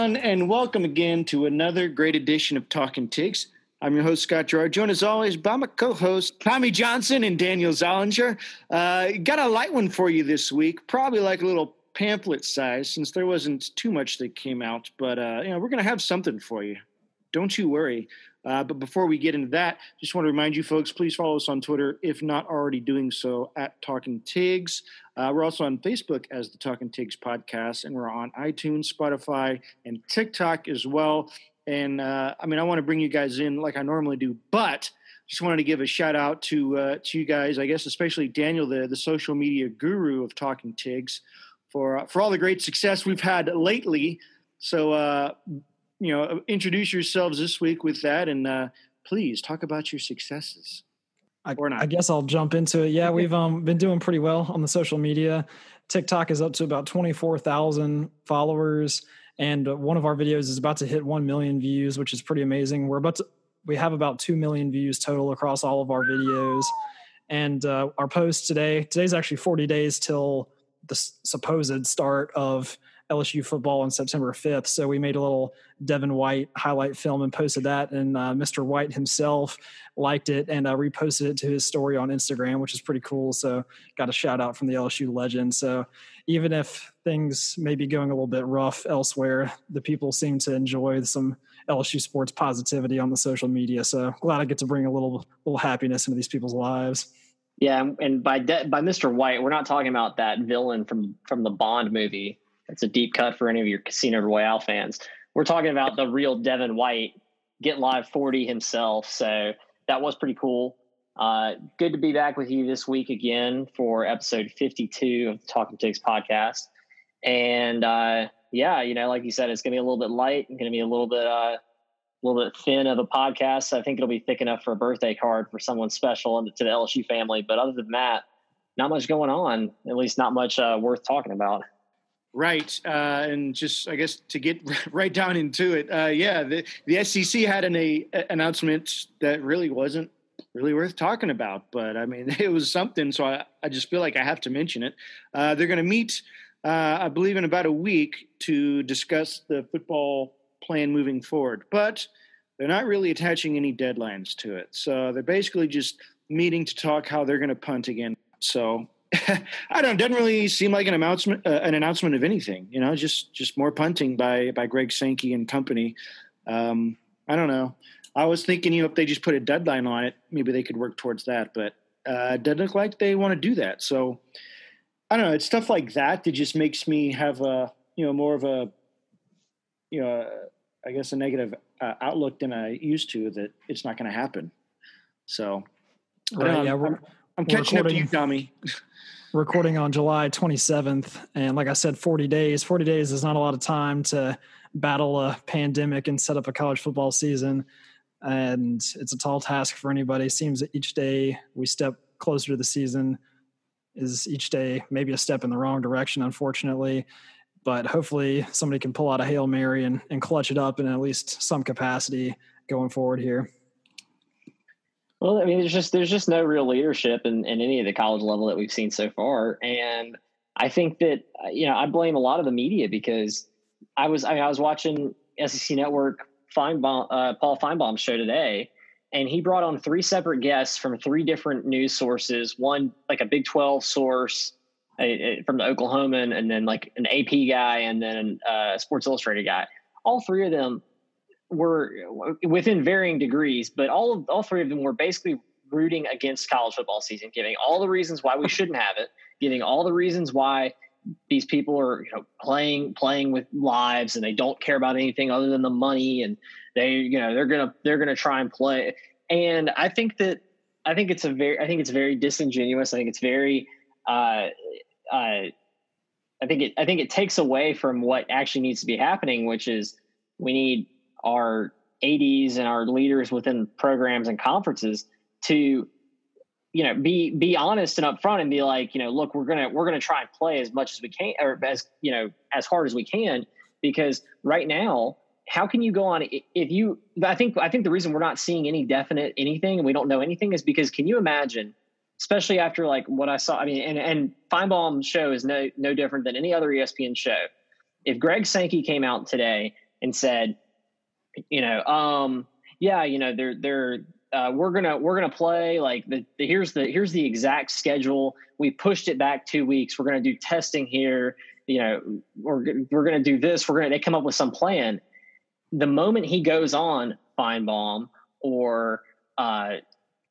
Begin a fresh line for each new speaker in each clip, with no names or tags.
everyone, and welcome again to another great edition of Talking Tigs. I'm your host, Scott Gerard, joined as always by my co host, Tommy Johnson and Daniel Zollinger. Uh, got a light one for you this week, probably like a little pamphlet size, since there wasn't too much that came out, but uh, you know, we're going to have something for you. Don't you worry. Uh, but before we get into that, just want to remind you folks, please follow us on Twitter if not already doing so at Talking Tigs. Uh, we're also on Facebook as the Talking Tigs podcast, and we're on iTunes, Spotify, and TikTok as well. And uh, I mean, I want to bring you guys in like I normally do, but just wanted to give a shout out to uh, to you guys. I guess especially Daniel, the the social media guru of Talking Tigs, for uh, for all the great success we've had lately. So uh, you know, introduce yourselves this week with that, and uh, please talk about your successes.
I, I, guess I'll jump into it. Yeah, we've um, been doing pretty well on the social media. TikTok is up to about twenty four thousand followers, and one of our videos is about to hit one million views, which is pretty amazing. We're about to we have about two million views total across all of our videos, and uh, our post today today's actually forty days till the supposed start of LSU football on September 5th. So we made a little Devin White highlight film and posted that. And uh, Mr. White himself liked it and uh, reposted it to his story on Instagram, which is pretty cool. So got a shout out from the LSU legend. So even if things may be going a little bit rough elsewhere, the people seem to enjoy some LSU sports positivity on the social media. So glad I get to bring a little little happiness into these people's lives.
Yeah, and by de- by Mr. White, we're not talking about that villain from from the Bond movie it's a deep cut for any of your Casino Royale fans. We're talking about the real Devin White, get live 40 himself. So that was pretty cool. Uh, good to be back with you this week again for episode 52 of the Talking Tigs podcast. And uh, yeah, you know, like you said, it's going to be a little bit light, and going to be a little bit, uh, a little bit thin of a podcast. I think it'll be thick enough for a birthday card for someone special to the LSU family. But other than that, not much going on. At least not much uh, worth talking about.
Right, uh, and just I guess to get right down into it, uh, yeah, the the SEC had an a, announcement that really wasn't really worth talking about, but I mean it was something, so I, I just feel like I have to mention it. Uh, they're going to meet, uh, I believe, in about a week to discuss the football plan moving forward, but they're not really attaching any deadlines to it. So they're basically just meeting to talk how they're going to punt again. So I don't. Doesn't really seem like an announcement. Uh, an announcement of anything. You know, just just more punting by by Greg Sankey and company. Um, I don't know. I was thinking, you know, if they just put a deadline on it, maybe they could work towards that. But uh, it doesn't look like they want to do that. So I don't know. It's stuff like that that just makes me have a you know more of a you know I guess a negative uh, outlook than I used to. That it's not going to happen. So right, yeah, I'm, I'm catching up to you, Tommy.
recording on July 27th. And like I said, 40 days. 40 days is not a lot of time to battle a pandemic and set up a college football season. And it's a tall task for anybody. It seems that each day we step closer to the season is each day maybe a step in the wrong direction, unfortunately. But hopefully somebody can pull out a Hail Mary and, and clutch it up in at least some capacity going forward here.
Well, I mean, there's just there's just no real leadership in, in any of the college level that we've seen so far, and I think that you know I blame a lot of the media because I was I mean I was watching SEC Network Finebaum, uh, Paul Finebaum's show today, and he brought on three separate guests from three different news sources. One like a Big Twelve source from the Oklahoman, and then like an AP guy, and then a Sports Illustrated guy. All three of them were within varying degrees, but all of all three of them were basically rooting against college football season, giving all the reasons why we shouldn't have it, giving all the reasons why these people are you know playing playing with lives and they don't care about anything other than the money and they you know they're gonna they're gonna try and play. And I think that I think it's a very I think it's very disingenuous. I think it's very uh, uh, I think it I think it takes away from what actually needs to be happening which is we need our ADs and our leaders within programs and conferences to you know be be honest and upfront and be like you know look we're gonna we're gonna try and play as much as we can or as you know as hard as we can because right now how can you go on if you i think i think the reason we're not seeing any definite anything and we don't know anything is because can you imagine especially after like what i saw i mean and and Finebaum's show is no no different than any other espn show. If Greg Sankey came out today and said, you know, um, yeah, you know, they're they're uh, we're gonna we're gonna play like the, the, here's the here's the exact schedule. We pushed it back two weeks. We're gonna do testing here. You know, we're we're gonna do this. We're gonna they come up with some plan. The moment he goes on Finebaum or uh,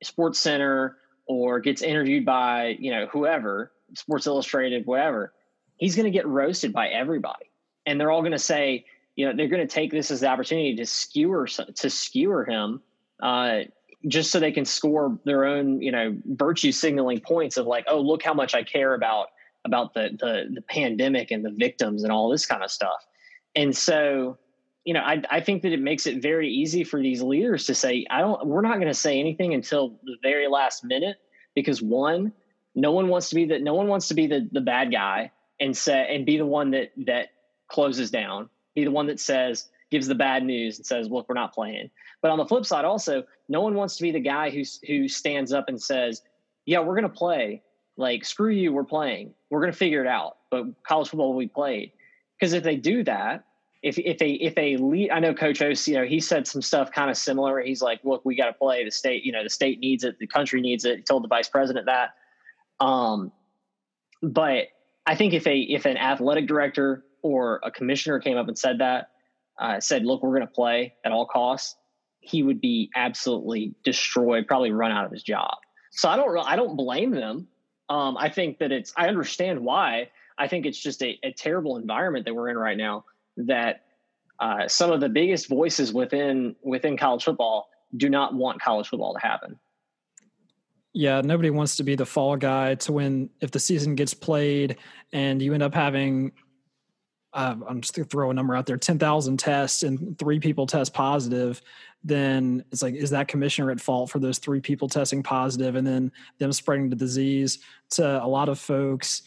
Sports Center or gets interviewed by you know whoever Sports Illustrated, whatever, he's gonna get roasted by everybody, and they're all gonna say you know they're going to take this as the opportunity to skewer to skewer him uh, just so they can score their own, you know, virtue signaling points of like, oh, look how much I care about about the the, the pandemic and the victims and all this kind of stuff. And so, you know, I, I think that it makes it very easy for these leaders to say, I don't, we're not going to say anything until the very last minute because one, no one wants to be the, no one wants to be the the bad guy and say and be the one that that closes down, be the one that says gives the bad news and says, look, we're not playing. But on the flip side, also, no one wants to be the guy who who stands up and says, "Yeah, we're going to play. Like, screw you, we're playing. We're going to figure it out." But college football will be played because if they do that, if if they if they lead, I know Coach O's, you know, he said some stuff kind of similar. He's like, "Look, we got to play. The state, you know, the state needs it. The country needs it." He told the vice president that. Um, but I think if a if an athletic director or a commissioner came up and said that, uh, said, "Look, we're going to play at all costs," he would be absolutely destroyed, probably run out of his job. So I don't I don't blame them. Um, I think that it's I understand why. I think it's just a, a terrible environment that we're in right now. That uh, some of the biggest voices within within college football do not want college football to happen.
Yeah, nobody wants to be the fall guy to win if the season gets played and you end up having uh, I'm just gonna throw a number out there, 10,000 tests and three people test positive, then it's like, is that commissioner at fault for those three people testing positive and then them spreading the disease to a lot of folks?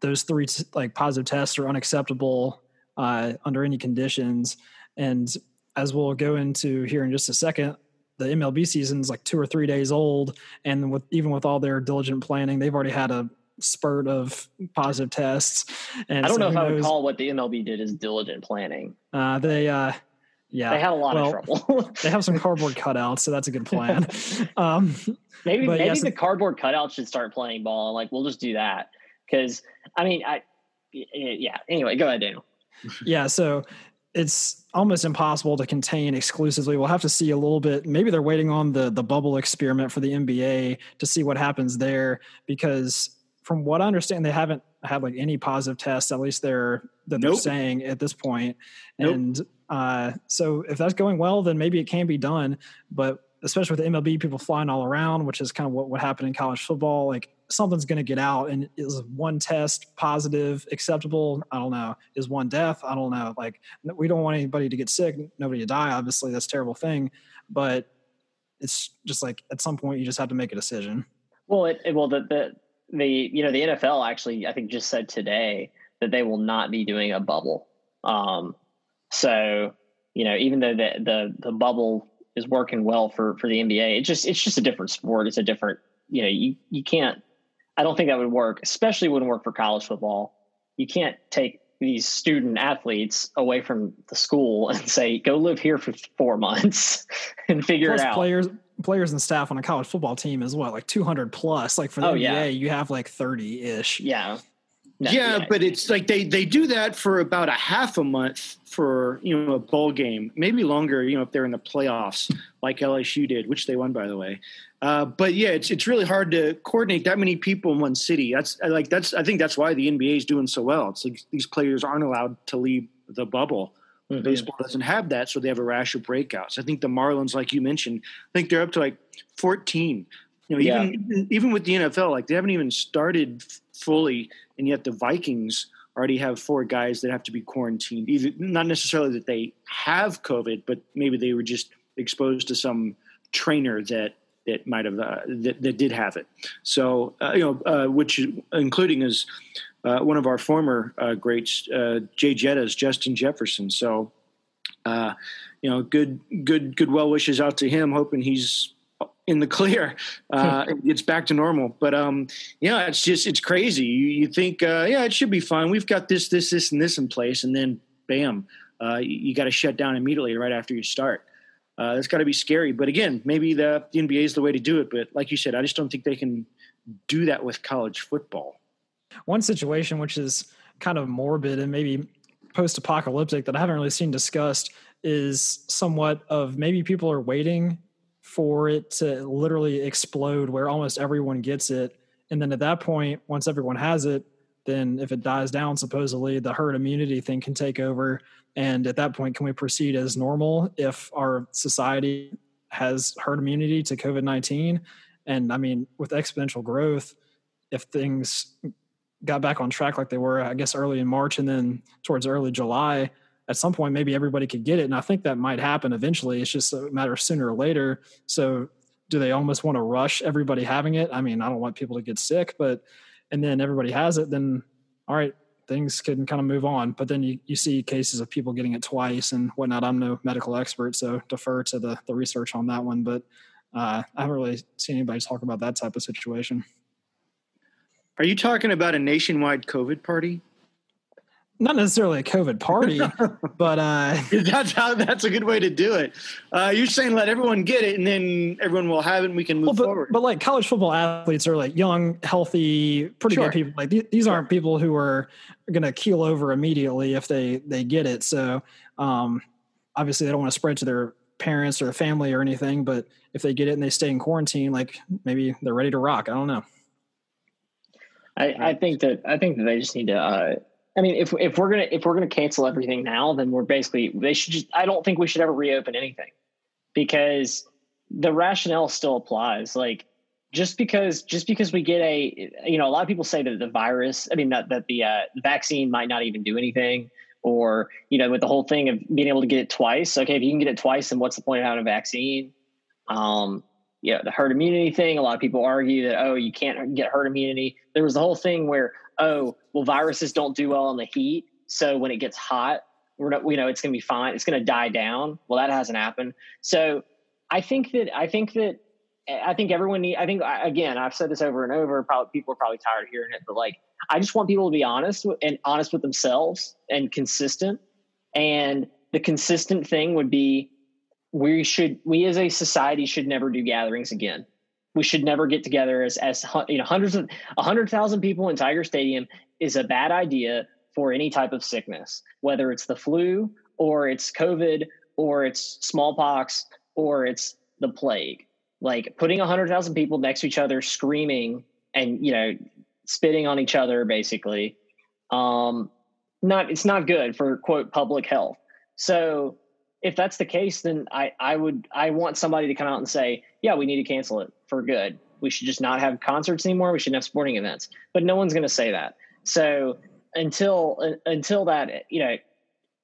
Those three t- like positive tests are unacceptable uh, under any conditions. And as we'll go into here in just a second, the MLB season is like two or three days old, and with even with all their diligent planning, they've already had a spurt of positive tests. And
I don't so know if I would call what the MLB did as diligent planning.
Uh, they, uh, yeah,
they had a lot well, of trouble.
they have some cardboard cutouts, so that's a good plan. Um,
maybe maybe yes, the cardboard cutouts should start playing ball. Like we'll just do that because I mean, I yeah. Anyway, go ahead, Daniel.
Yeah, so it's almost impossible to contain exclusively. We'll have to see a little bit. Maybe they're waiting on the the bubble experiment for the NBA to see what happens there because from what I understand, they haven't had like any positive tests. At least they're that they're saying at this point. Nope. And uh, so if that's going well, then maybe it can be done. But especially with MLB, people flying all around, which is kind of what what happened in college football. Like something's going to get out, and is one test positive acceptable? I don't know. Is one death? I don't know. Like we don't want anybody to get sick, nobody to die. Obviously, that's a terrible thing. But it's just like at some point you just have to make a decision.
Well, it, it well the, the the you know the NFL actually I think just said today that they will not be doing a bubble. Um, so you know even though the the the bubble is working well for for the NBA, it's just it's just a different sport. It's a different you know you you can't. I don't think that would work, especially wouldn't work for college football. You can't take these student athletes away from the school and say go live here for four months and figure
Plus
it out.
Players players and staff on a college football team is what like 200 plus like for the oh, NBA yeah. you have like 30 ish
yeah
no, yeah, yeah, but it's like they they do that for about a half a month for you know a bowl game, maybe longer. You know if they're in the playoffs, like LSU did, which they won by the way. Uh, but yeah, it's it's really hard to coordinate that many people in one city. That's like that's I think that's why the NBA is doing so well. It's like these players aren't allowed to leave the bubble. Mm-hmm. Baseball doesn't have that, so they have a rash of breakouts. I think the Marlins, like you mentioned, I think they're up to like 14. You know, yeah. even even with the NFL, like they haven't even started fully, and yet the Vikings already have four guys that have to be quarantined. Either not necessarily that they have COVID, but maybe they were just exposed to some trainer that that might have uh, that, that did have it. So uh, you know, uh, which including is uh, one of our former uh, greats, uh, Jay Jetta's Justin Jefferson. So, uh, you know, good, good, good well wishes out to him. Hoping he's in the clear. Uh, it's back to normal. But um, yeah, it's just it's crazy. You, you think, uh, yeah, it should be fine. We've got this, this, this, and this in place, and then bam, uh, you, you got to shut down immediately right after you start. Uh, that's got to be scary. But again, maybe the, the NBA is the way to do it. But like you said, I just don't think they can do that with college football.
One situation which is kind of morbid and maybe post-apocalyptic that I haven't really seen discussed is somewhat of maybe people are waiting for it to literally explode where almost everyone gets it. And then at that point once everyone has it then if it dies down supposedly the herd immunity thing can take over. And at that point can we proceed as normal if our society has herd immunity to covid-19 and i mean with exponential growth if things got back on track like they were i guess early in march and then towards early july at some point maybe everybody could get it. And i think that might happen eventually. It's just a matter of sooner or later. So do they almost want to rush everybody having it? I mean i don't want people to get sick but and then everybody has it then all right things can kind of move on. But then you, you see cases of people getting it twice and whatnot. I'm no medical expert so defer to the, the research on that one but uh, i haven't really seen anybody talk about that type of situation
are you talking about a nationwide covid party
not necessarily a COVID party, but uh,
that's how that's a good way to do it. Uh, you're saying let everyone get it, and then everyone will have it, and we can move well,
but,
forward.
But like college football athletes are like young, healthy, pretty sure. good people. Like these aren't people who are going to keel over immediately if they they get it. So um, obviously they don't want to spread to their parents or family or anything. But if they get it and they stay in quarantine, like maybe they're ready to rock. I don't know.
I, I think that I think that they just need to uh, I mean, if if we're gonna if we're gonna cancel everything now, then we're basically they should just. I don't think we should ever reopen anything because the rationale still applies. Like just because just because we get a you know a lot of people say that the virus. I mean that that the uh, vaccine might not even do anything, or you know with the whole thing of being able to get it twice. Okay, if you can get it twice, then what's the point of having a vaccine? Um, yeah, the herd immunity thing. A lot of people argue that oh, you can't get herd immunity. There was the whole thing where oh, well, viruses don't do well in the heat. So when it gets hot, we're not, you know, it's going to be fine. It's going to die down. Well, that hasn't happened. So I think that, I think that, I think everyone need, I think again, I've said this over and over, probably people are probably tired of hearing it, but like, I just want people to be honest and honest with themselves and consistent. And the consistent thing would be we should, we as a society should never do gatherings again we should never get together as as you know hundreds of a hundred thousand people in Tiger Stadium is a bad idea for any type of sickness, whether it's the flu or it's COVID or it's smallpox or it's the plague. Like putting a hundred thousand people next to each other, screaming and you know spitting on each other, basically, um, not it's not good for quote public health. So if that's the case, then I I would I want somebody to come out and say, yeah, we need to cancel it for good. We should just not have concerts anymore. We shouldn't have sporting events. But no one's going to say that. So until until that, you know,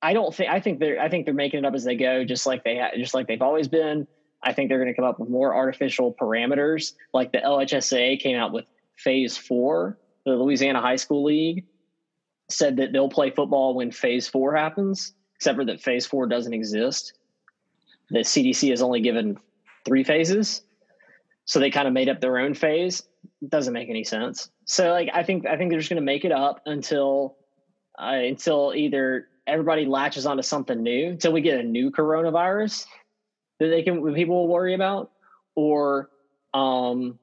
I don't think I think they're I think they're making it up as they go, just like they ha- just like they've always been. I think they're going to come up with more artificial parameters, like the LHSA came out with Phase Four. The Louisiana High School League said that they'll play football when Phase Four happens, except for that Phase Four doesn't exist. The CDC has only given three phases. So they kind of made up their own phase. It doesn't make any sense. So like I think I think they're just going to make it up until uh, until either everybody latches onto something new until we get a new coronavirus that they can people will worry about, or um,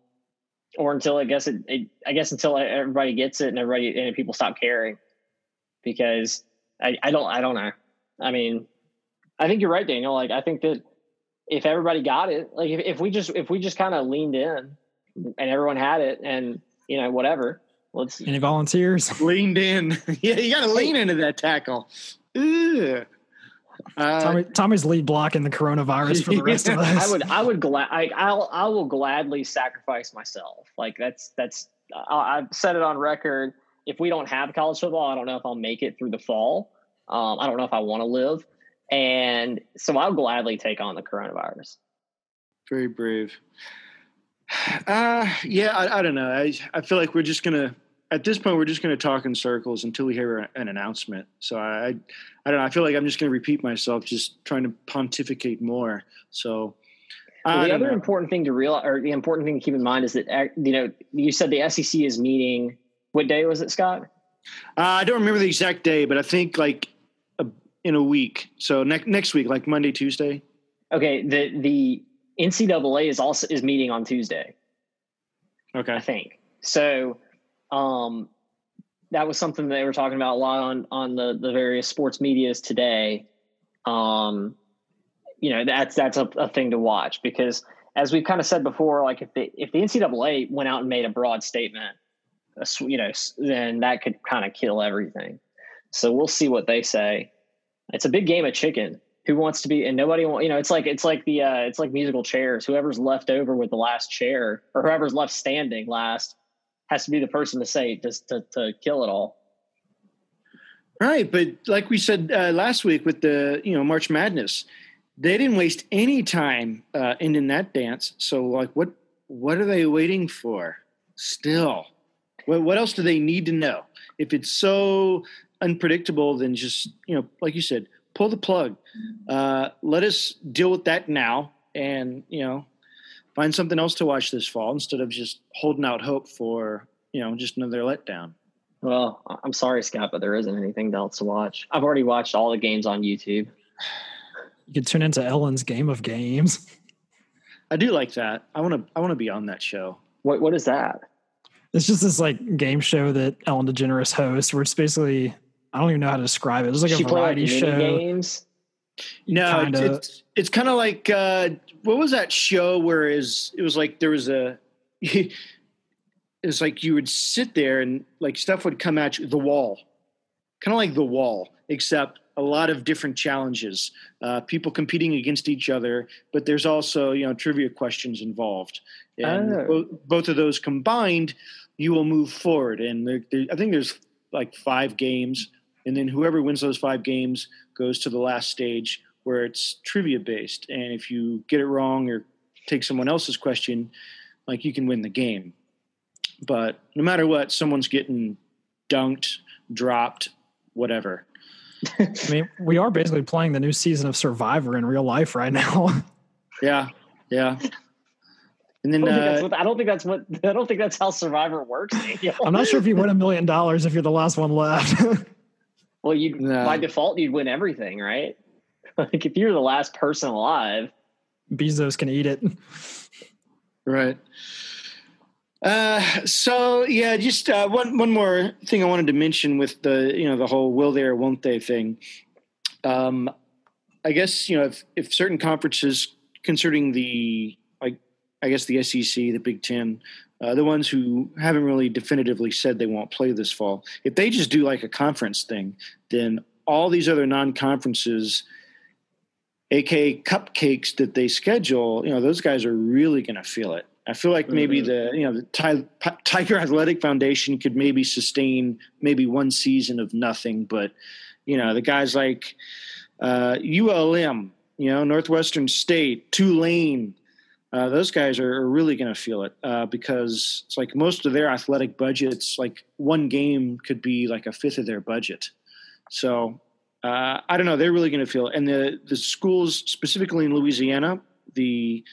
or until I guess it, it I guess until everybody gets it and everybody and people stop caring because I, I don't I don't know. I mean, I think you're right, Daniel. Like I think that if everybody got it, like if, if we just if we just kind of leaned in and everyone had it and you know whatever. Let's
any volunteers
leaned in. yeah, you got to lean into that tackle. Uh,
Tommy, Tommy's lead blocking the coronavirus for the rest yeah, of us.
I would, I would glad, I, I'll, I will gladly sacrifice myself. Like that's, that's, I've said it on record. If we don't have college football, I don't know if I'll make it through the fall. Um, I don't know if I want to live. And so I'll gladly take on the coronavirus.
Very brave. Uh, yeah, I, I don't know. I, I feel like we're just going to, at this point, we're just going to talk in circles until we hear an announcement. So I, I don't know. I feel like I'm just going to repeat myself, just trying to pontificate more. So
Well, the other know. important thing to realize, or the important thing to keep in mind, is that uh, you know you said the SEC is meeting. What day was it, Scott?
Uh, I don't remember the exact day, but I think like in a week. So next next week, like Monday, Tuesday.
Okay. The the NCAA is also is meeting on Tuesday.
Okay. I
think so. Um, that was something that they were talking about a lot on on the the various sports medias today. Um, you know that's that's a, a thing to watch because as we've kind of said before, like if the if the NCAA went out and made a broad statement, you know, then that could kind of kill everything. So we'll see what they say. It's a big game of chicken. Who wants to be? And nobody want. You know, it's like it's like the uh, it's like musical chairs. Whoever's left over with the last chair, or whoever's left standing last, has to be the person to say just to, to kill it all.
Right, but like we said uh, last week with the you know March Madness, they didn't waste any time uh, in that dance. So like, what what are they waiting for? Still, what what else do they need to know? If it's so unpredictable, then just you know, like you said, pull the plug. Uh, let us deal with that now, and you know, find something else to watch this fall instead of just holding out hope for you know just another letdown.
Well, I'm sorry, Scott, but there isn't anything else to watch. I've already watched all the games on YouTube.
You could turn into Ellen's Game of Games.
I do like that. I want to. I want to be on that show.
What What is that?
It's just this like game show that Ellen DeGeneres hosts, where it's basically I don't even know how to describe it. It was like she a variety like show.
Games.
No, kinda. it's it's, it's kind of like uh, what was that show where is it was like there was a it's like you would sit there and like stuff would come at you the wall, kind of like the wall, except a lot of different challenges, uh, people competing against each other, but there's also you know trivia questions involved, and oh. both, both of those combined, you will move forward. And there, there, I think there's like five games, and then whoever wins those five games goes to the last stage where it's trivia based, and if you get it wrong or take someone else's question, like you can win the game. But no matter what, someone's getting dunked, dropped, whatever.
I mean, we are basically playing the new season of Survivor in real life right now.
yeah, yeah.
And then I don't, uh, what, I don't, think that's what I don't think that's how Survivor works.
I'm not sure if you win a million dollars if you're the last one left.
Well, you no. by default you'd win everything, right? like if you're the last person alive,
Bezos can eat it.
Right. Uh, so yeah, just uh, one one more thing I wanted to mention with the you know the whole will they or won't they thing. Um, I guess you know if if certain conferences concerning the like I guess the SEC, the Big Ten, uh, the ones who haven't really definitively said they won't play this fall, if they just do like a conference thing, then all these other non-conferences aka cupcakes that they schedule, you know, those guys are really going to feel it. I feel like maybe mm-hmm. the you know the Tiger Athletic Foundation could maybe sustain maybe one season of nothing, but you know the guys like uh, ULM, you know Northwestern State, Tulane, uh, those guys are, are really going to feel it uh, because it's like most of their athletic budgets, like one game could be like a fifth of their budget. So uh, I don't know, they're really going to feel it. And the the schools specifically in Louisiana, the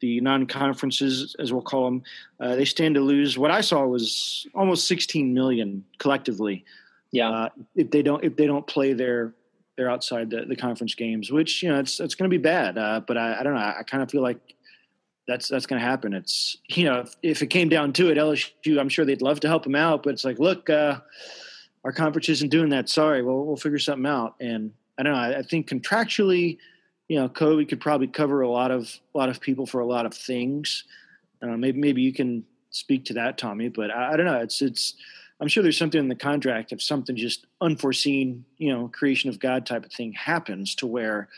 the non-conferences, as we'll call them, uh, they stand to lose. What I saw was almost 16 million collectively.
Yeah, uh,
if they don't if they don't play their they're outside the, the conference games, which you know it's it's going to be bad. Uh, but I, I, don't know. I, I kind of feel like that's that's going to happen. It's you know if, if, it came down to it, LSU, I'm sure they'd love to help them out, but it's like, look, uh, our conference isn't doing that. Sorry, well we'll figure something out. And I don't know. I, I think contractually you know, COVID could probably cover a lot of a lot of people for a lot of things. Uh, maybe maybe you can speak to that, Tommy. But I, I, don't know. It's it's. I'm sure there's something in the contract if something just unforeseen, you know, creation of God type of thing happens to where,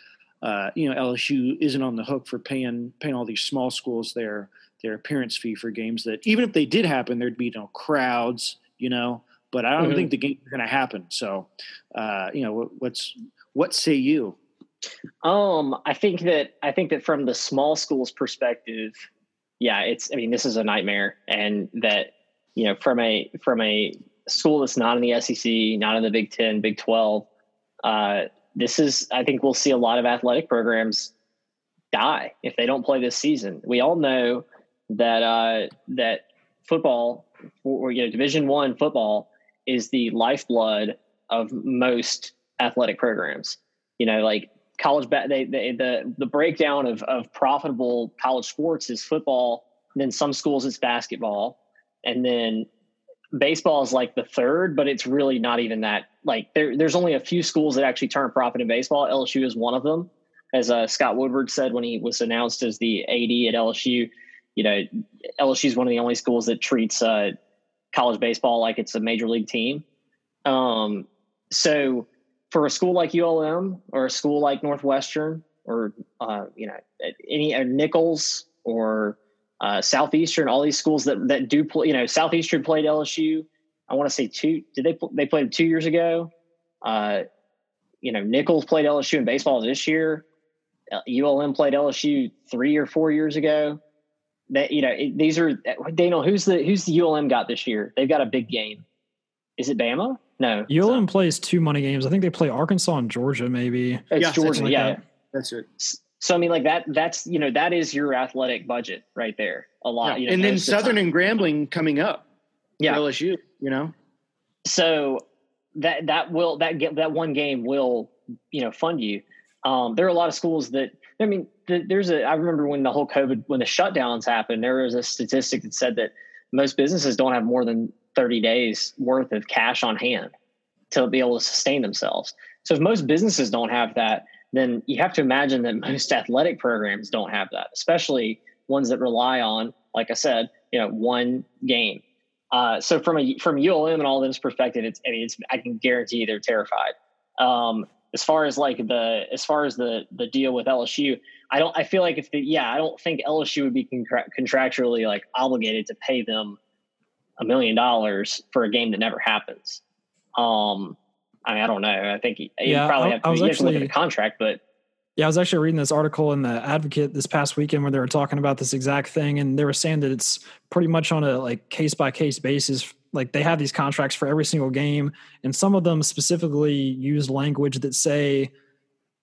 uh, you know, LSU isn't on the hook for paying paying all these small schools their their appearance fee for games that even if they did happen, there'd be no crowds, you know. But I don't mm-hmm. think the games are going to happen. So, uh, you know, what's what say you?
Um, I think that I think that from the small schools perspective, yeah, it's I mean, this is a nightmare. And that, you know, from a from a school that's not in the SEC, not in the Big Ten, Big Twelve, uh, this is I think we'll see a lot of athletic programs die if they don't play this season. We all know that uh, that football or you know Division One football is the lifeblood of most athletic programs. You know, like college ba- they, they, the the breakdown of of profitable college sports is football, then some schools it's basketball, and then baseball is like the third, but it's really not even that. Like there, there's only a few schools that actually turn profit in baseball. LSU is one of them, as uh, Scott Woodward said when he was announced as the AD at LSU. You know, LSU is one of the only schools that treats uh, college baseball like it's a major league team. Um, so for a school like ULM or a school like Northwestern or uh, you know any uh, Nicholls or uh, Southeastern, all these schools that that do play. You know, Southeastern played LSU. I want to say two. Did they they played two years ago? Uh, you know, Nicholls played LSU in baseball this year. ULM played LSU three or four years ago. That you know, it, these are Daniel. Who's the who's the ULM got this year? They've got a big game. Is it Bama? No.
ULM so. plays two money games. I think they play Arkansas and Georgia. Maybe
it's yeah, Georgia. Like yeah,
that. that's it.
So I mean, like that. That's you know that is your athletic budget right there. A lot.
Yeah.
You know,
and then Southern the and Grambling coming up. Yeah, LSU. You know.
So that that will that get that one game will you know fund you. Um, there are a lot of schools that I mean, the, there's a. I remember when the whole COVID when the shutdowns happened, there was a statistic that said that most businesses don't have more than 30 days worth of cash on hand to be able to sustain themselves. So if most businesses don't have that, then you have to imagine that most athletic programs don't have that, especially ones that rely on, like I said, you know, one game. Uh, so from a from ULM and all of this perspective, it's I mean, it's I can guarantee they're terrified. Um, as far as like the as far as the the deal with LSU, I don't I feel like if the yeah I don't think LSU would be contra- contractually like obligated to pay them a million dollars for a game that never happens. Um, I mean, I don't know. I think you, yeah, probably have to, you actually, have to look at the contract, but
yeah, I was actually reading this article in the Advocate this past weekend where they were talking about this exact thing, and they were saying that it's pretty much on a like case by case basis. Like they have these contracts for every single game, and some of them specifically use language that say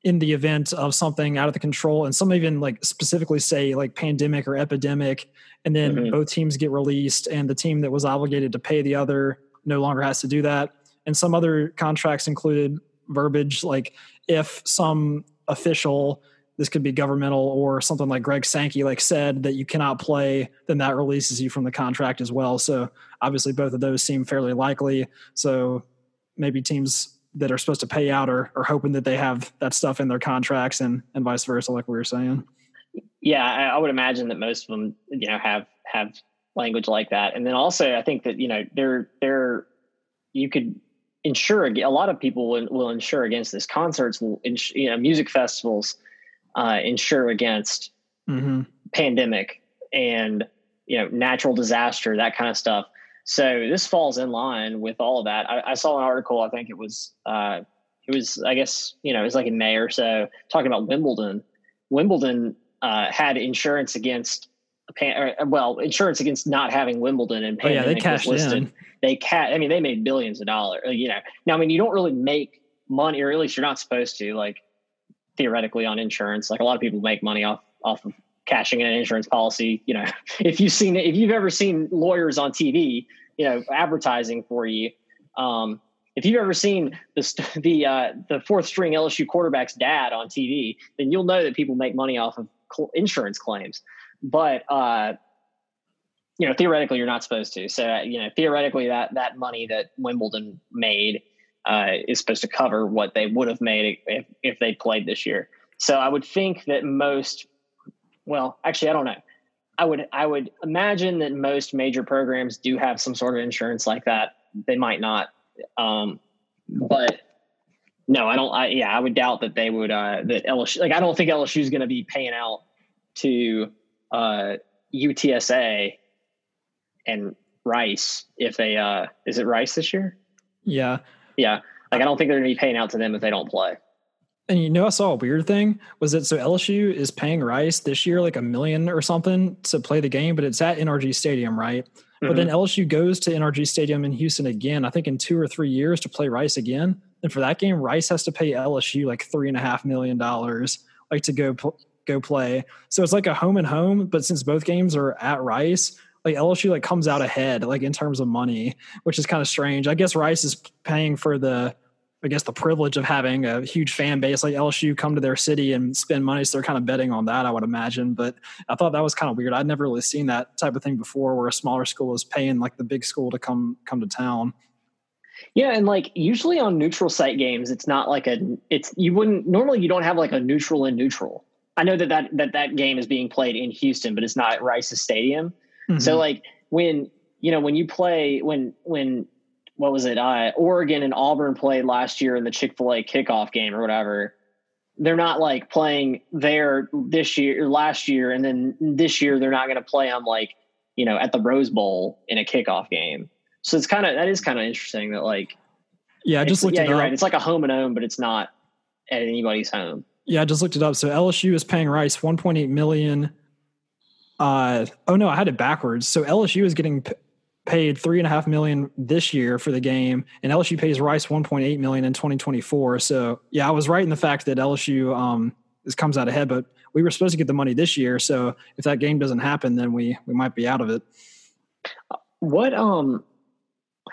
in the event of something out of the control, and some even like specifically say like pandemic or epidemic, and then mm-hmm. both teams get released, and the team that was obligated to pay the other no longer has to do that. And some other contracts included verbiage like if some official this could be governmental or something like Greg Sankey like said that you cannot play, then that releases you from the contract as well. So obviously both of those seem fairly likely. So maybe teams that are supposed to pay out are, are hoping that they have that stuff in their contracts and, and vice versa, like we were saying.
Yeah, I, would imagine that most of them, you know, have have language like that. And then also I think that, you know, they're they're you could insure a lot of people will, will insure against this. Concerts will ins- you know music festivals uh, insure against mm-hmm. pandemic and you know natural disaster that kind of stuff. So this falls in line with all of that. I, I saw an article i think it was uh, it was i guess you know it was like in may or so talking about wimbledon. Wimbledon uh, had insurance against pan, or, well, insurance against not having Wimbledon and
oh, yeah, they cashed listed. In.
They cat. I mean, they made billions of dollars. Uh, you know, now I mean, you don't really make money, or at least you're not supposed to. Like theoretically, on insurance, like a lot of people make money off off of cashing in an insurance policy. You know, if you've seen if you've ever seen lawyers on TV, you know, advertising for you. Um, if you've ever seen the the uh, the fourth string LSU quarterback's dad on TV, then you'll know that people make money off of insurance claims but uh, you know, theoretically, you're not supposed to. So, you know, theoretically, that that money that Wimbledon made uh, is supposed to cover what they would have made if if they played this year. So, I would think that most, well, actually, I don't know. I would I would imagine that most major programs do have some sort of insurance like that. They might not, um, but no, I don't. I, yeah, I would doubt that they would. Uh, that LSU, like, I don't think LSU is going to be paying out to uh, UTSA and Rice if they uh, is it Rice this year?
Yeah,
yeah. Like I don't think they're going to be paying out to them if they don't play.
And you know, I saw a weird thing was that so LSU is paying Rice this year like a million or something to play the game, but it's at NRG Stadium, right? Mm-hmm. But then. LSU goes to NRG Stadium in Houston again, I think in two or three years to play Rice again. And for that game, Rice has to pay LSU like three and a half million dollars, like to go go play. So it's like a home and home, but since both games are at Rice, like LSU like comes out ahead like in terms of money, which is kind of strange. I guess Rice is paying for the I guess the privilege of having a huge fan base like LSU come to their city and spend money. So they're kind of betting on that, I would imagine. But I thought that was kind of weird. I'd never really seen that type of thing before where a smaller school is paying like the big school to come come to town.
Yeah, and like usually on neutral site games, it's not like a it's you wouldn't normally you don't have like a neutral and neutral. I know that that that, that game is being played in Houston, but it's not at Rice's stadium. Mm-hmm. So like when you know when you play when when what was it? Uh, Oregon and Auburn played last year in the Chick Fil A kickoff game or whatever. They're not like playing there this year, last year, and then this year they're not going to play them like you know at the Rose Bowl in a kickoff game. So it's kind of that is kind of interesting that like
yeah, I just looked
yeah,
it up.
Right. It's like a home and home, but it's not at anybody's home.
Yeah, I just looked it up. So LSU is paying Rice 1.8 million. Uh, oh no, I had it backwards. So LSU is getting paid three and a half million this year for the game, and LSU pays Rice 1.8 million in 2024. So yeah, I was right in the fact that LSU um, is comes out ahead, but we were supposed to get the money this year. So if that game doesn't happen, then we we might be out of it.
What um,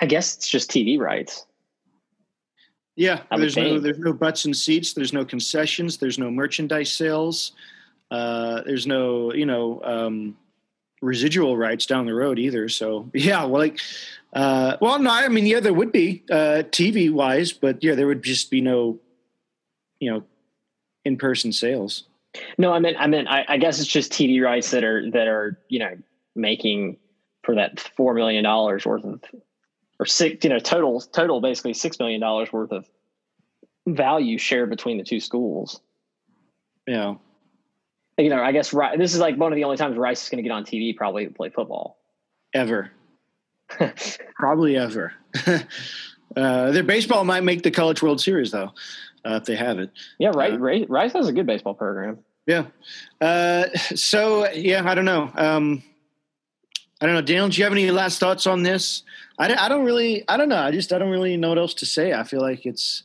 I guess it's just TV rights.
Yeah, there's no there's no butts and seats. There's no concessions. There's no merchandise sales. Uh, there's no you know um, residual rights down the road either. So yeah, well, like, uh, well, no, I mean, yeah, there would be uh, TV wise, but yeah, there would just be no, you know, in person sales.
No, I mean, I mean, I, I, guess it's just TV rights that are that are you know making for that four million dollars worth of or six, you know, total total basically six million dollars worth of value shared between the two schools.
Yeah
you know, I guess this is like one of the only times Rice is going to get on TV probably to play football.
Ever. probably ever. uh, their baseball might make the College World Series though, uh, if they have it.
Yeah, right. Uh, Rice has a good baseball program.
Yeah. Uh, so yeah, I don't know. Um, I don't know, Daniel. Do you have any last thoughts on this? I, I don't really. I don't know. I just I don't really know what else to say. I feel like it's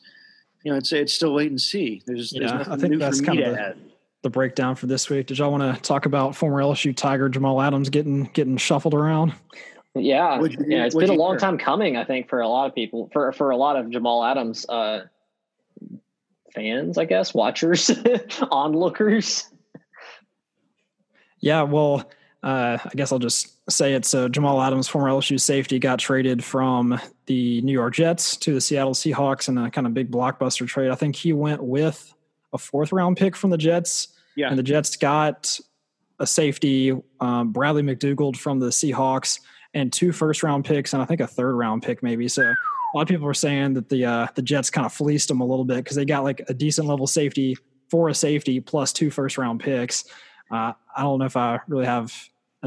you know it's it's still wait and see. There's, yeah, there's nothing I think new that's for me kind of the,
the breakdown for this week. Did y'all want to talk about former LSU Tiger Jamal Adams getting getting shuffled around?
Yeah, you, yeah, it's been a long hear? time coming. I think for a lot of people, for for a lot of Jamal Adams uh, fans, I guess, watchers, onlookers.
Yeah, well, uh, I guess I'll just say it's uh, Jamal Adams, former LSU safety, got traded from the New York Jets to the Seattle Seahawks in a kind of big blockbuster trade. I think he went with a fourth round pick from the Jets yeah. And the Jets got a safety, um, Bradley McDougald from the Seahawks, and two first round picks, and I think a third round pick maybe. So a lot of people were saying that the uh, the Jets kind of fleeced them a little bit because they got like a decent level safety for a safety plus two first round picks. Uh, I don't know if I really have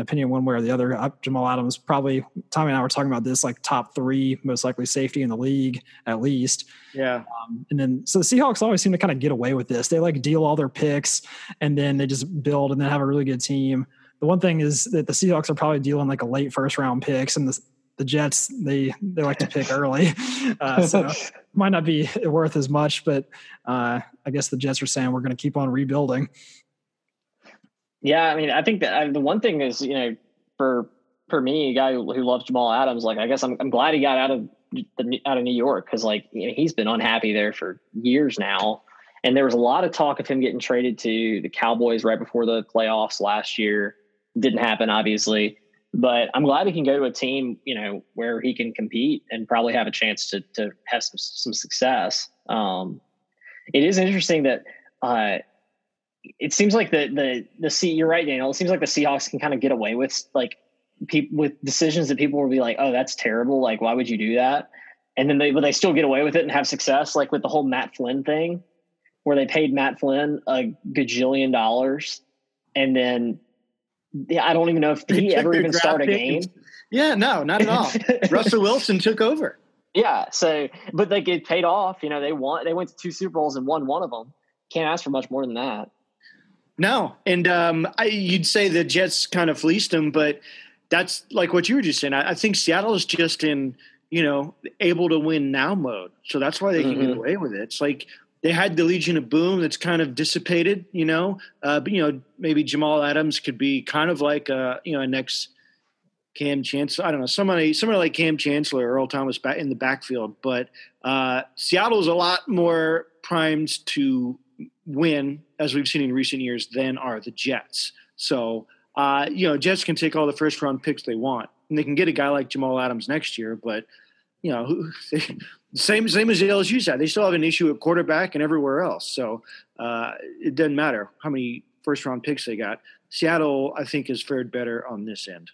opinion one way or the other. Uh, Jamal Adams probably Tommy and I were talking about this like top three most likely safety in the league at least.
Yeah.
Um, and then so the Seahawks always seem to kind of get away with this. They like deal all their picks and then they just build and then have a really good team. The one thing is that the Seahawks are probably dealing like a late first round picks and the the Jets they they like to pick early, uh, so might not be worth as much. But uh, I guess the Jets are saying we're going to keep on rebuilding.
Yeah, I mean, I think that I, the one thing is, you know, for for me, a guy who, who loves Jamal Adams, like I guess I'm I'm glad he got out of the out of New York because like you know, he's been unhappy there for years now, and there was a lot of talk of him getting traded to the Cowboys right before the playoffs last year. Didn't happen, obviously, but I'm glad he can go to a team, you know, where he can compete and probably have a chance to to have some some success. Um, it is interesting that uh, it seems like the the the C. You're right, Daniel. It seems like the Seahawks can kind of get away with like people with decisions that people will be like, "Oh, that's terrible. Like, why would you do that?" And then they but they still get away with it and have success, like with the whole Matt Flynn thing, where they paid Matt Flynn a gajillion dollars, and then yeah, I don't even know if he ever even started a game.
Yeah, no, not at all. Russell Wilson took over.
Yeah, so but they get paid off. You know, they won. They went to two Super Bowls and won one of them. Can't ask for much more than that.
No, and um, I, you'd say the Jets kind of fleeced them, but that's like what you were just saying. I, I, think Seattle is just in you know able to win now mode, so that's why they can mm-hmm. get away with it. It's like they had the Legion of Boom that's kind of dissipated, you know. Uh, but you know, maybe Jamal Adams could be kind of like a you know a next Kam Chancellor. I don't know somebody somebody like Kam Chancellor or Earl Thomas back in the backfield. But uh, Seattle's a lot more primed to win, as we've seen in recent years, than are the Jets. So uh, you know, Jets can take all the first round picks they want, and they can get a guy like Jamal Adams next year. But you know, same same as the LSU side, they still have an issue at quarterback and everywhere else. So uh, it doesn't matter how many first round picks they got. Seattle, I think, has fared better on this end.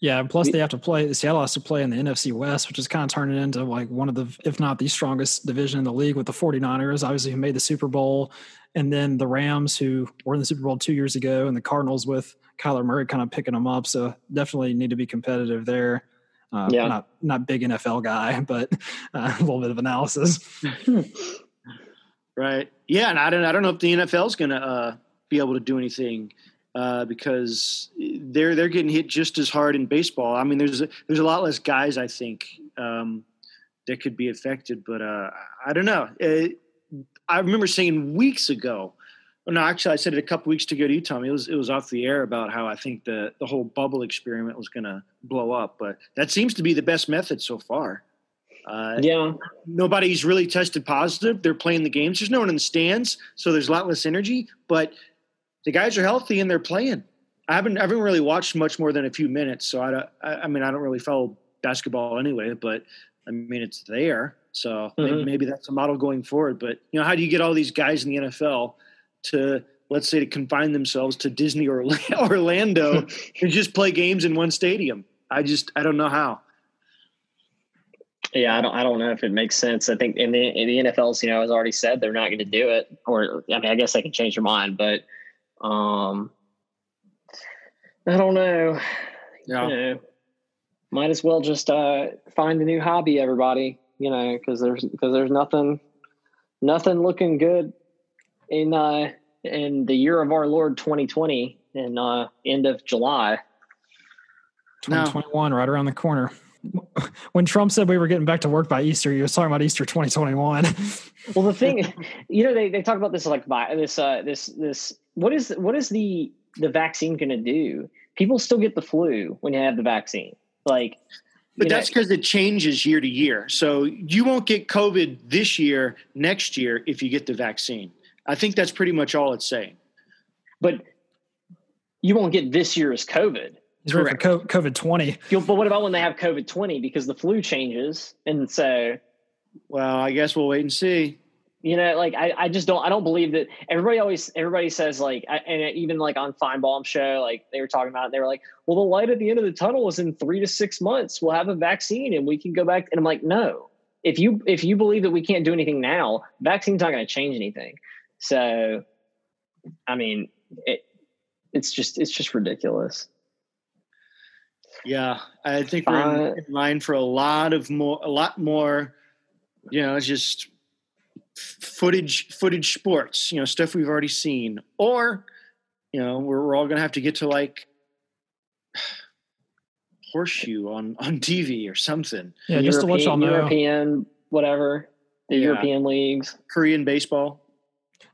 Yeah, plus they have to play. Seattle has to play in the NFC West, which is kind of turning into like one of the, if not the strongest division in the league with the 49ers, obviously, who made the Super Bowl. And then the Rams, who were in the Super Bowl two years ago, and the Cardinals with Kyler Murray kind of picking them up. So definitely need to be competitive there. Uh, yeah. Not not big NFL guy, but uh, a little bit of analysis.
right. Yeah, and I don't I don't know if the NFL is going to uh, be able to do anything uh, because they're they're getting hit just as hard in baseball. I mean, there's a, there's a lot less guys I think um, that could be affected, but uh, I don't know. It, I remember saying weeks ago no, actually, I said it a couple weeks to go to you, Tommy. It was it was off the air about how I think the the whole bubble experiment was going to blow up, but that seems to be the best method so far.
Uh, yeah,
nobody's really tested positive. They're playing the games. There's no one in the stands, so there's a lot less energy. But the guys are healthy and they're playing. I haven't I haven't really watched much more than a few minutes, so I don't, I, I mean I don't really follow basketball anyway. But I mean it's there, so mm-hmm. maybe, maybe that's a model going forward. But you know, how do you get all these guys in the NFL? to let's say to confine themselves to Disney or Orlando and just play games in one stadium. I just I don't know how.
Yeah, I don't I don't know if it makes sense. I think in the in the NFL's, you know, has already said they're not going to do it. Or I mean, I guess they can change their mind, but um I don't know. Yeah. You know, might as well just uh find a new hobby, everybody. You know, because there's because there's nothing nothing looking good in uh, in the year of our Lord 2020 in uh, end of July.
2021, no. right around the corner. When Trump said we were getting back to work by Easter, he was talking about Easter 2021.
well, the thing, you know, they, they talk about this like by this uh, this this what is what is the the vaccine going to do? People still get the flu when you have the vaccine. Like
but that's because it changes year to year. So you won't get COVID this year, next year, if you get the vaccine. I think that's pretty much all it's saying.
But you won't get this year's COVID.
Correct. For COVID 20.
But what about when they have COVID 20? Because the flu changes. And so.
Well, I guess we'll wait and see.
You know, like I, I just don't, I don't believe that everybody always, everybody says like, and even like on Finebaum show, like they were talking about, it, they were like, well, the light at the end of the tunnel is in three to six months. We'll have a vaccine and we can go back. And I'm like, no, if you, if you believe that we can't do anything now, vaccine's not going to change anything. So, I mean, it, it's just it's just ridiculous.
Yeah, I think we're in, in line for a lot of more, a lot more. You know, just footage, footage sports. You know, stuff we've already seen, or you know, we're, we're all going to have to get to like horseshoe on on TV or something.
Yeah, just to watch y'all uh, know,
European whatever the yeah. European leagues,
Korean baseball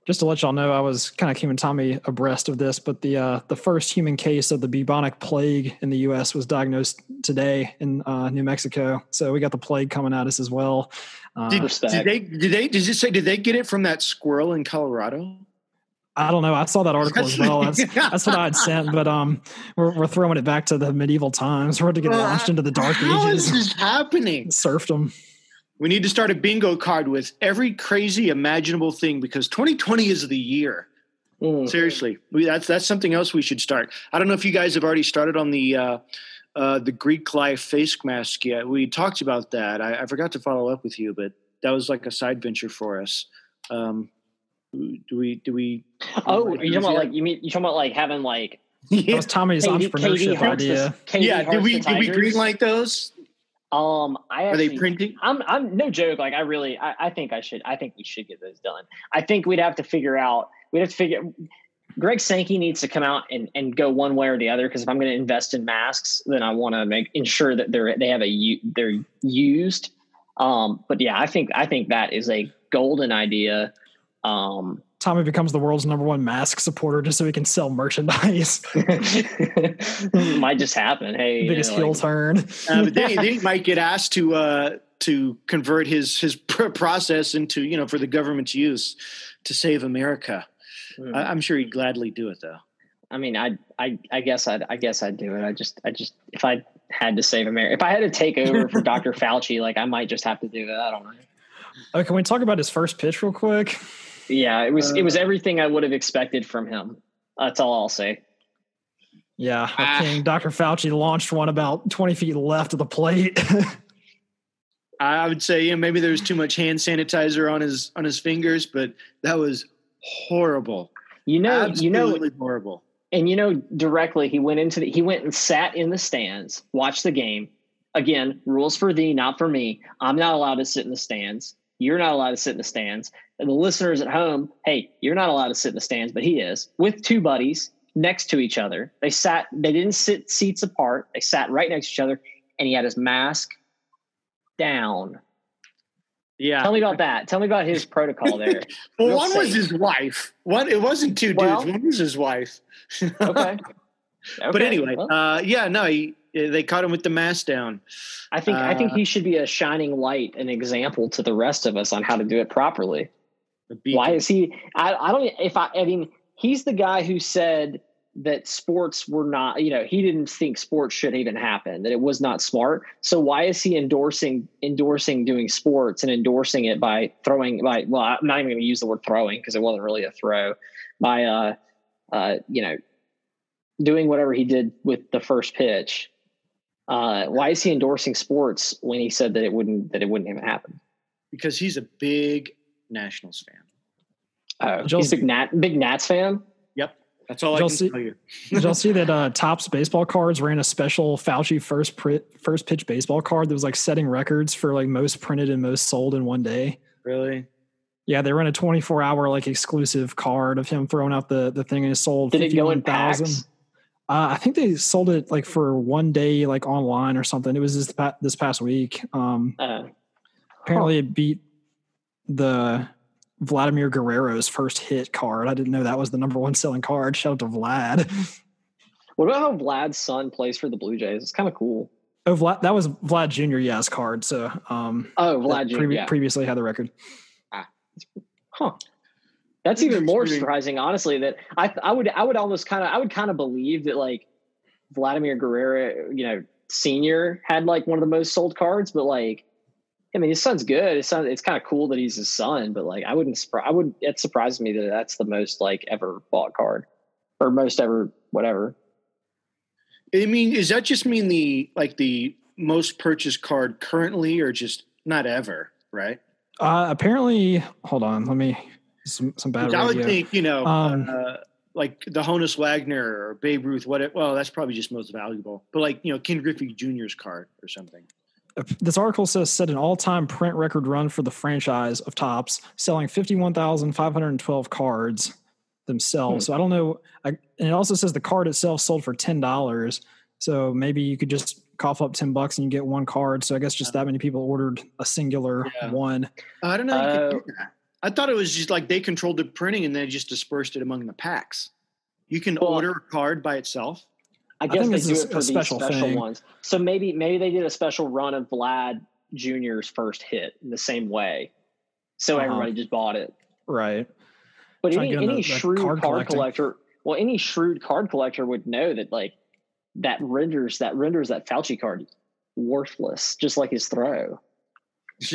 just to let y'all know, I was kind of keeping Tommy abreast of this, but the uh, the first human case of the bubonic plague in the U.S. was diagnosed today in uh, New Mexico. So we got the plague coming at us as well.
Uh, did, did, they? Did they? Did it say? Did they get it from that squirrel in Colorado?
I don't know. I saw that article as well. That's, that's what I had sent, but um, we're, we're throwing it back to the medieval times. We're to get launched into the dark
How
ages.
How is this happening?
Serfdom.
We need to start a bingo card with every crazy imaginable thing because 2020 is the year. Mm. Seriously, we, that's that's something else we should start. I don't know if you guys have already started on the uh, uh, the Greek life face mask yet. We talked about that. I, I, forgot to follow up with you, but that was like a side venture for us. Um, do we? Do we?
Oh, you talking about like you mean you talking about like having like
yeah. That was Tommy's Katie, entrepreneurship Katie idea.
The, yeah, did we did we green light those?
Um, I actually,
are they printing?
I'm, I'm no joke. Like I really, I, I think I should, I think we should get those done. I think we'd have to figure out, we'd have to figure, Greg Sankey needs to come out and, and go one way or the other. Cause if I'm going to invest in masks, then I want to make, ensure that they're, they have a, they're used. Um, but yeah, I think, I think that is a golden idea. Um,
Tommy becomes the world's number one mask supporter just so he can sell merchandise.
might just happen. Hey,
biggest know, heel like, turn.
uh, but then, he, then he might get asked to uh, to convert his his process into you know for the government's use to save America. Mm. I, am sure he'd gladly do it though.
I mean, I I I guess I'd I guess I'd do it. I just I just if I had to save America, if I had to take over for Dr. Fauci, like I might just have to do it. I don't know.
Okay, can we talk about his first pitch real quick?
Yeah, it was uh, it was uh, everything I would have expected from him. That's all I'll say.
Yeah, ah. King Dr. Fauci launched one about 20 feet left of the plate.
I would say, yeah, maybe there was too much hand sanitizer on his on his fingers, but that was horrible.
You know,
Absolutely
you know,
horrible.
And you know, directly he went into the he went and sat in the stands, watched the game. Again, rules for thee, not for me. I'm not allowed to sit in the stands. You're not allowed to sit in the stands. And the listeners at home, hey, you're not allowed to sit in the stands, but he is with two buddies next to each other. They sat, they didn't sit seats apart. They sat right next to each other, and he had his mask down.
Yeah.
Tell me about that. Tell me about his protocol there.
well, Real one safe. was his wife. One, it wasn't two well, dudes. One was his wife.
okay. okay.
But anyway, well. uh, yeah, no, he, they caught him with the mask down.
I think uh, I think uh, he should be a shining light, an example to the rest of us on how to do it properly. Why is he? I, I don't. If I, I mean, he's the guy who said that sports were not. You know, he didn't think sports should even happen. That it was not smart. So why is he endorsing endorsing doing sports and endorsing it by throwing? By well, I'm not even going to use the word throwing because it wasn't really a throw. By uh, uh, you know, doing whatever he did with the first pitch uh, why is he endorsing sports when he said that it wouldn't that it wouldn't even happen?
Because he's a big Nationals fan.
He's a big Nat big Nats fan.
Yep, that's all I can see, tell you.
did y'all see that uh, Topps baseball cards ran a special Fauci first print, first pitch baseball card that was like setting records for like most printed and most sold in one day?
Really?
Yeah, they ran a 24 hour like exclusive card of him throwing out the the thing and it sold.
Did it go in packs?
Uh, I think they sold it like for one day, like online or something. It was this this past week. Um, uh, apparently, huh. it beat the Vladimir Guerrero's first hit card. I didn't know that was the number one selling card. Shout out to Vlad.
What about how Vlad's son plays for the Blue Jays? It's kind of cool.
Oh, Vlad, that was Vlad Jr. Yes, card. So, um,
oh, Vlad Jr. Pre-
yeah. previously had the record.
Ah, huh. That's even more surprising, honestly. That I I would I would almost kind of I would kind of believe that like Vladimir Guerrero, you know, senior had like one of the most sold cards, but like, I mean, his son's good. His son, it's kind of cool that he's his son, but like, I wouldn't. I would. It surprises me that that's the most like ever bought card, or most ever whatever.
I mean, does that just mean the like the most purchased card currently, or just not ever? Right.
Uh, apparently, hold on. Let me some some bad.
I would think you know, um, uh, like the Honus Wagner or Babe Ruth. What? It, well, that's probably just most valuable. But like you know, Ken Griffey Jr.'s card or something.
This article says set an all-time print record run for the franchise of Topps, selling fifty-one thousand five hundred and twelve cards themselves. Hmm. So I don't know. I, and it also says the card itself sold for ten dollars. So maybe you could just cough up 10 bucks and you get one card. So I guess just that many people ordered a singular yeah. one.
I don't know. Uh, I thought it was just like they controlled the printing and they just dispersed it among the packs. You can well, order a card by itself.
I guess I they do it for these special, special ones. So maybe maybe they did a special run of Vlad Jr.'s first hit in the same way. So uh-huh. everybody just bought it.
Right.
But any, any the, shrewd card, card collector, well, any shrewd card collector would know that like that renders that renders that Fauci card worthless, just like his throw.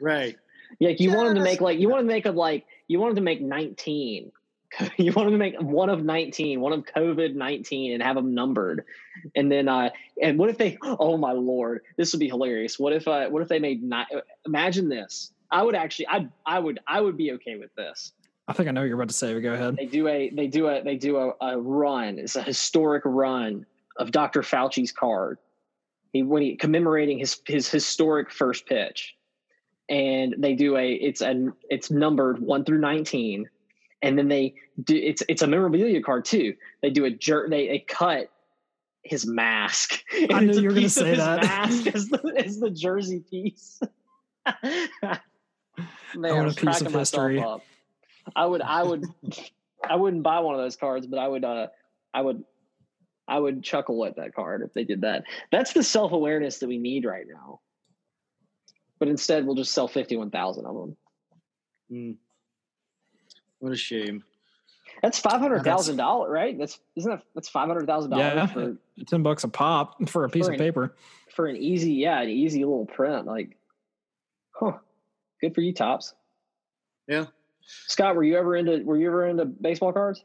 right.
Yeah, you yes. wanted to make like you wanted to make a like you wanted to make 19. you wanted to make one of 19, one of COVID 19 and have them numbered. And then uh and what if they oh my lord, this would be hilarious. What if uh what if they made not imagine this. I would actually I I would I would be okay with this.
I think I know what you're about to say, but go ahead.
They do a they do a they do a, a run. It's a historic run of Dr. Fauci's card. He when he commemorating his his historic first pitch and they do a it's a it's numbered one through nineteen, and then they do it's it's a memorabilia card too. They do a jerk. They they cut his mask.
I knew you were going to say that.
Mask as the, as the jersey piece. Man, I
a
was
piece of history.
up. I would, I would, I wouldn't buy one of those cards, but I would, uh, I would, I would chuckle at that card if they did that. That's the self awareness that we need right now. But instead, we'll just sell fifty-one thousand of them.
Mm. What a shame.
That's five hundred thousand dollars, right? That's isn't that that's five hundred thousand
Yeah.
dollars for
Ten bucks a pop for a piece
For
of
an-
paper.
for an easy, yeah, an easy little print. Like, huh? Good for you, Topps.
Yeah.
Scott, were you ever into were you ever into baseball cards?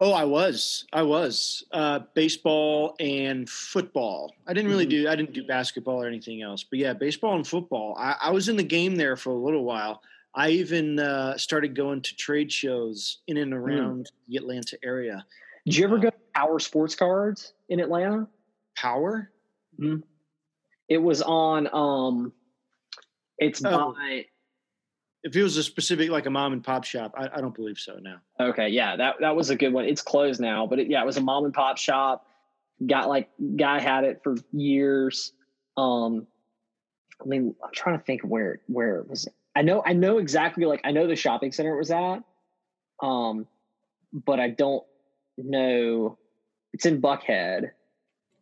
Oh, I was. I was. Uh, baseball and football. I didn't really
Mhm.
do. I didn't do basketball or anything else. But yeah, baseball and football. I, I was in the game there for a little while. I even uh, started going to trade shows in and around the Atlanta area.
Did you ever go to Power Sports Cards in Atlanta?
Power.
It was on um it's
Oh.
by
If it was a specific, like a mom and pop shop, I, I don't believe so. Now.
okay, yeah, that that was a good one. It's closed now, but it, yeah, it was a mom and pop shop. Got like guy had it for years. Um I mean, I'm trying to think where where it was. I know I know exactly like I know the shopping center it was at. Um but I don't know it's in Buckhead.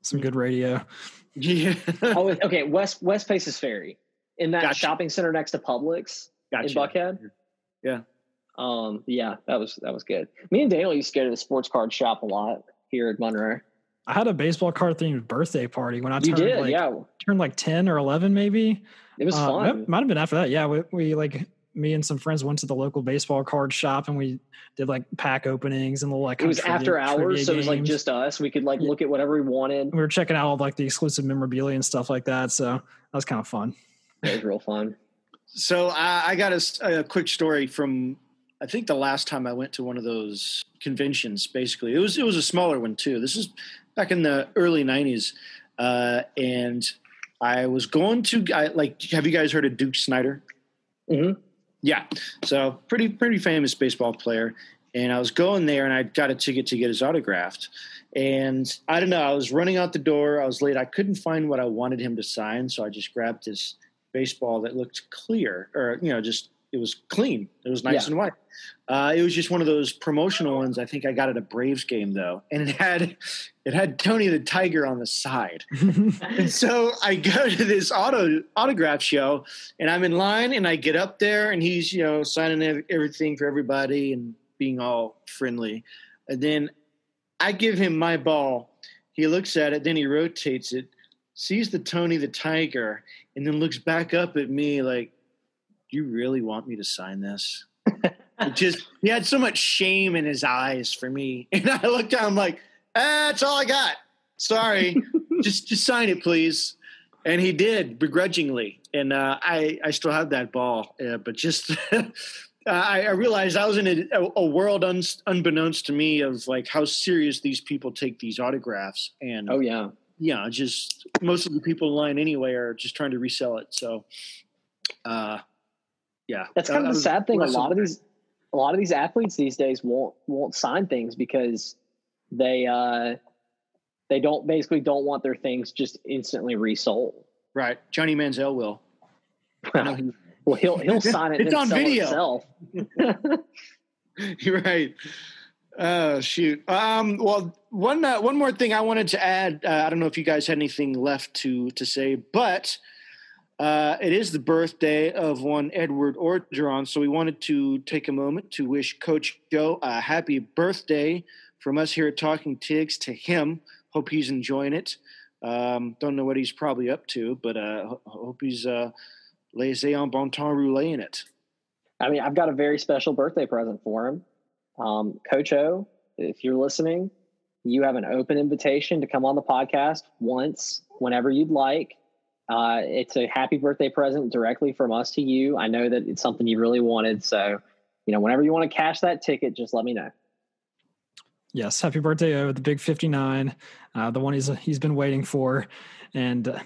Some good radio.
Yeah.
oh, okay. West West Paces Ferry in that
Gotcha.
shopping center next to Publix
gotcha.
in Buckhead.
Yeah.
Um, yeah, that was that was good. Me and Dale used to go to the sports card shop a lot here at Monroe.
I had a baseball card themed birthday party when I
You
turned
did,
like
yeah.
turned like ten or eleven maybe.
It was
Uh,
fun.
Might, might have been after that. Yeah, we, we like me and some friends went to the local baseball card shop and we did like pack openings and little like
It was
kind of
after
trivia- trivia
hours, so it was like just us. We could like
Yeah.
look at whatever we wanted.
we were checking out all like the exclusive memorabilia and stuff like that. So that was kind of fun.
It was real fun.
So I, I got a quick story from I think the last time I went to one of those conventions. Basically, it was it was a smaller one too. This is back in the early '90s, uh, and I was going to I, like. Have you guys heard of Duke Snider?
Mhm.
Yeah, so pretty pretty famous baseball player. And I was going there, and I got a ticket to get his autographed. And I don't know, I was running out the door. I was late. I couldn't find what I wanted him to sign, so I just grabbed this baseball that looked clear, or you know, just it was clean. It was nice
Yeah.
and white. Uh, it was just one of those promotional ones. I think I got at a Braves game though, and it had it had Tony the Tiger on the side. And so I go to this auto autograph show, and I'm in line, and I get up there, and he's you know signing everything for everybody and being all friendly, and then I give him my ball. He looks at it, then he rotates it, sees the Tony the Tiger, and then looks back up at me like, "Do you really want me to sign this?" Just he had so much shame in his eyes for me, and I looked down, I'm like, ah, "That's all I got. Sorry." just just sign it, please. And he did begrudgingly, and uh, I I still have that ball, uh, but just. I, I realized I was in a, a world un, unbeknownst to me of like how serious these people take these autographs, and
Oh yeah.
yeah, just most of the people in line anyway are just trying to resell it. So, uh, yeah,
That's kind
that
of the sad thing. A lot of these, a lot of these athletes these days won't won't sign things because they uh, they don't basically don't want their things just instantly resold.
right. Johnny Manziel will. I know he-
Well, he'll he'll sign it.
It's on video.
himself.
You're right. Oh shoot. Um, well, one uh, one more thing I wanted to add. Uh, I don't know if you guys had anything left to to say, but uh, it is the birthday of one Edward Orgeron, so we wanted to take a moment to wish Coach O a happy birthday from us here at Talking Tigs to him. Hope he's enjoying it. Um, don't know what he's probably up to, but uh, hope he's uh, laissez en bon temps roulé in it.
I mean, I've got a very special birthday present for him. Um, Coach O, if you're listening, you have an open invitation to come on the podcast once, whenever you'd like. Uh, it's a happy birthday present directly from us to you. I know that it's something you really wanted. So, you know, whenever you want to cash that ticket, just let me know.
Yes, happy birthday, oh, the big 59, uh, the one he's he's been waiting for. And uh,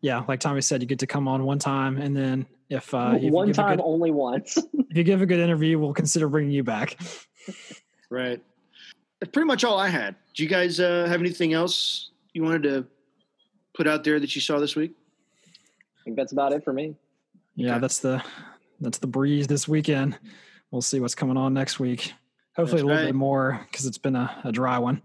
yeah, like Tommy said, you get to come on one time. And then if, uh, if, you
One
give a
time,
good,
only once.
if you give a good interview, we'll consider bringing you back.
Right. That's pretty much all I had. Do you guys uh, have anything else you wanted to put out there that you saw this week?
I think that's about it for me.
Yeah,
Okay.
that's the that's the breeze this weekend. We'll see what's coming on next week. Hopefully, that's a little right. bit more because it's been a, a dry one.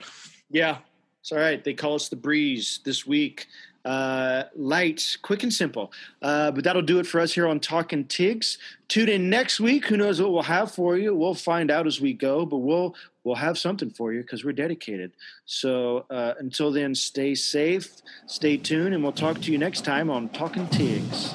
Yeah, it's all right. They call us the breeze this week. Uh, light, quick and simple. Uh, but that'll do it for us here on Talking Tigs. Tune in next week. Who knows what we'll have for you? We'll find out as we go, but we'll we'll have something for you because we're dedicated. So uh, until then, stay safe, stay tuned, and we'll talk to you next time on Talking Tigs.